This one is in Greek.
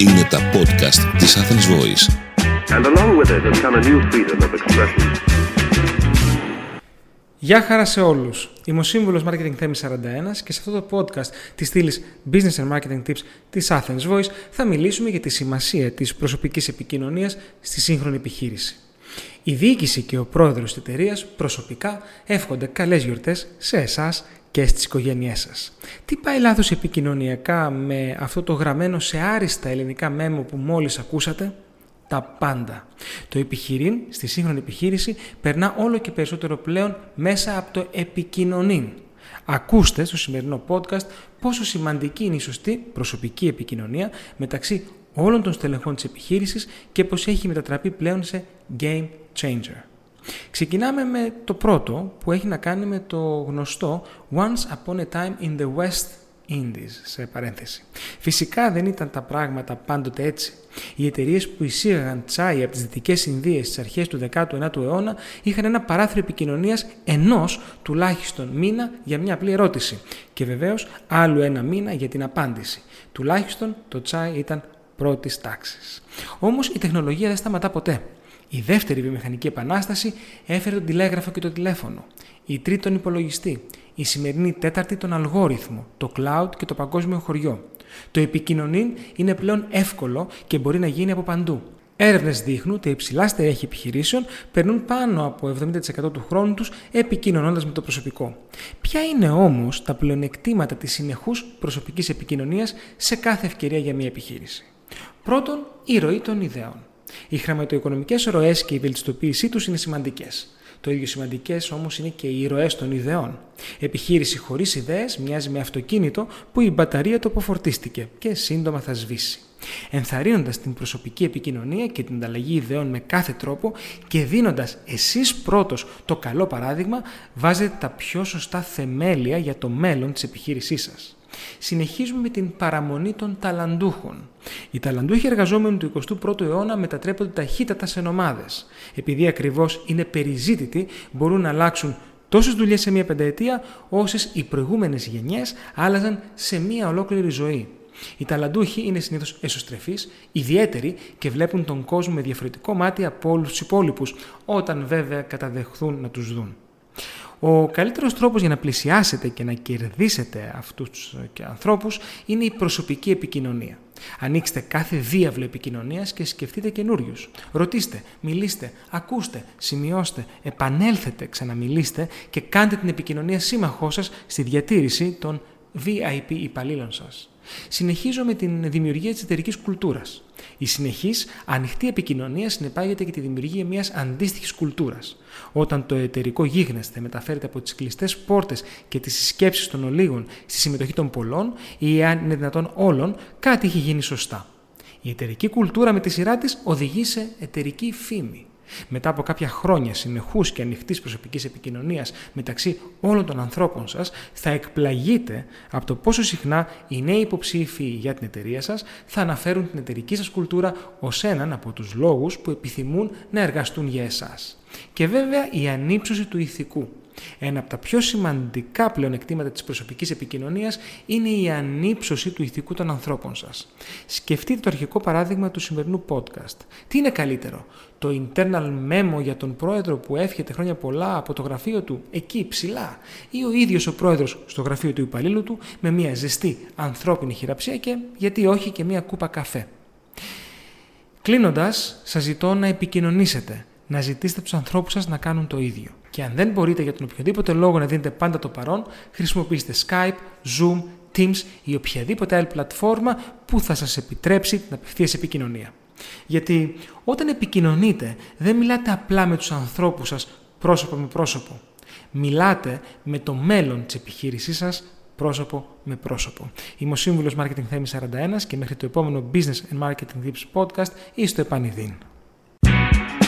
Είναι τα podcast της Athens Voice. And along with it has come a new freedom of expression. Γεια χαρά σε όλους. Είμαι ο σύμβουλος Marketing Theme 41 και σε αυτό το podcast της στήλης Business and Marketing Tips της Athens Voice θα μιλήσουμε για τη σημασία της προσωπικής επικοινωνίας στη σύγχρονη επιχείρηση. Η διοίκηση και ο πρόεδρος της εταιρείας προσωπικά εύχονται καλές γιορτές σε εσάς και στις οικογένειές σας. Τι πάει λάθος επικοινωνιακά με αυτό το γραμμένο σε άριστα ελληνικά μέμο που μόλις ακούσατε; Τα πάντα. Το επιχειρήν στη σύγχρονη επιχείρηση περνά όλο και περισσότερο πλέον μέσα από το επικοινωνήν. Ακούστε στο σημερινό podcast πόσο σημαντική είναι η σωστή προσωπική επικοινωνία μεταξύ όλων των στελεχών της επιχείρησης και πως έχει μετατραπεί πλέον σε game changer. Ξεκινάμε με το πρώτο που έχει να κάνει με το γνωστό Once Upon a Time in the West Indies, σε παρένθεση. Φυσικά δεν ήταν τα πράγματα πάντοτε έτσι. Οι εταιρείες που εισήγαγαν τσάι από τις Δυτικές Ινδίες στις αρχές του 19ου αιώνα είχαν ένα παράθυρο επικοινωνίας ενός τουλάχιστον μήνα για μια απλή ερώτηση. Και βεβαίως άλλου ένα μήνα για την απάντηση. Τουλάχιστον το τσάι ήταν πρώτης τάξης. Όμως η τεχνολογία δεν σταματά ποτέ. Η δεύτερη βιομηχανική επανάσταση έφερε τον τηλέγραφο και το τηλέφωνο. Η τρίτη τον υπολογιστή. Η σημερινή τέταρτη τον αλγόριθμο, το cloud και το παγκόσμιο χωριό. Το επικοινωνήν είναι πλέον εύκολο και μπορεί να γίνει από παντού. Έρευνες δείχνουν ότι υψηλά στελέχη επιχειρήσεων περνούν πάνω από 70% του χρόνου τους επικοινωνώντας με το προσωπικό. Ποια είναι όμως τα πλεονεκτήματα της συνεχούς προσωπικής επικοινωνίας σε κάθε ευκαιρία για μια επιχείρηση; Πρώτον, η ροή των ιδεών. Οι χρηματοοικονομικέ ροές και η βελτιστοποίησή τους είναι σημαντικές. Το ίδιο σημαντικές όμως είναι και οι ροές των ιδεών. Επιχείρηση χωρίς ιδέες μοιάζει με αυτοκίνητο που η μπαταρία του αποφορτίστηκε και σύντομα θα σβήσει. Ενθαρρύνοντας την προσωπική επικοινωνία και την ανταλλαγή ιδεών με κάθε τρόπο και δίνοντας εσείς πρώτος το καλό παράδειγμα, βάζετε τα πιο σωστά θεμέλια για το μέλλον της επιχείρησής σας. Συνεχίζουμε με την παραμονή των ταλαντούχων. Οι ταλαντούχοι εργαζόμενοι του 21ου αιώνα μετατρέπονται ταχύτατα σε νομάδες. Επειδή ακριβώς είναι περιζήτητοι, μπορούν να αλλάξουν τόσες δουλειές σε μία πενταετία, όσες οι προηγούμενες γενιές άλλαζαν σε μία ολόκληρη ζωή. Οι ταλαντούχοι είναι συνήθως εσωστρεφείς, ιδιαίτεροι και βλέπουν τον κόσμο με διαφορετικό μάτι από όλους τους υπόλοιπους, όταν βέβαια καταδεχθούν να τους δουν. Ο καλύτερος τρόπος για να πλησιάσετε και να κερδίσετε αυτούς και ανθρώπους είναι η προσωπική επικοινωνία. Ανοίξτε κάθε διάβλο επικοινωνίας και σκεφτείτε καινούριους. Ρωτήστε, μιλήστε, ακούστε, σημειώστε, επανέλθετε, ξαναμιλήστε και κάντε την επικοινωνία σύμμαχός σας στη διατήρηση των VIP υπαλλήλων σας. Συνεχίζω με την δημιουργία της εταιρικής κουλτούρας. Η συνεχής ανοιχτή επικοινωνία συνεπάγεται και τη δημιουργία μιας αντίστοιχης κουλτούρας. Όταν το εταιρικό γίγνεσθε μεταφέρεται από τις κλειστές πόρτες και τις συσκέψεις των ολίγων στη συμμετοχή των πολλών ή αν είναι δυνατόν όλων, κάτι έχει γίνει σωστά. Η εταιρική κουλτούρα με τη σειρά της οδηγεί σε εταιρική φήμη. Μετά από κάποια χρόνια συνεχούς και ανοιχτής προσωπικής επικοινωνίας μεταξύ όλων των ανθρώπων σας, θα εκπλαγείτε από το πόσο συχνά οι νέοι υποψήφοι για την εταιρεία σας θα αναφέρουν την εταιρική σας κουλτούρα ως έναν από τους λόγους που επιθυμούν να εργαστούν για εσάς. Και βέβαια η ανύψωση του ηθικού. Ένα από τα πιο σημαντικά πλεονεκτήματα της προσωπικής επικοινωνίας είναι η ανύψωση του ηθικού των ανθρώπων σας. Σκεφτείτε το αρχικό παράδειγμα του σημερινού podcast. Τι είναι καλύτερο, το internal memo για τον πρόεδρο που εύχεται χρόνια πολλά από το γραφείο του εκεί ψηλά ή ο ίδιος ο πρόεδρος στο γραφείο του υπαλλήλου του με μια ζεστή ανθρώπινη χειραψία και γιατί όχι και μια κούπα καφέ. Κλείνοντας, σας ζητώ να επικοινωνήσετε, να ζητήσετε τους ανθρώπους σας να κάνουν το ίδιο. Και αν δεν μπορείτε για τον οποιοδήποτε λόγο να δίνετε πάντα το παρόν, χρησιμοποιήστε Skype, Zoom, Teams ή οποιαδήποτε άλλη πλατφόρμα που θα σας επιτρέψει την απευθείας επικοινωνία. Γιατί όταν επικοινωνείτε δεν μιλάτε απλά με τους ανθρώπους σας πρόσωπο με πρόσωπο. Μιλάτε με το μέλλον της επιχείρησής σας πρόσωπο με πρόσωπο. Είμαι ο Σύμβουλος Marketing Theme 41 και μέχρι το επόμενο Business and Marketing Tips podcast ή στο επανειδήν.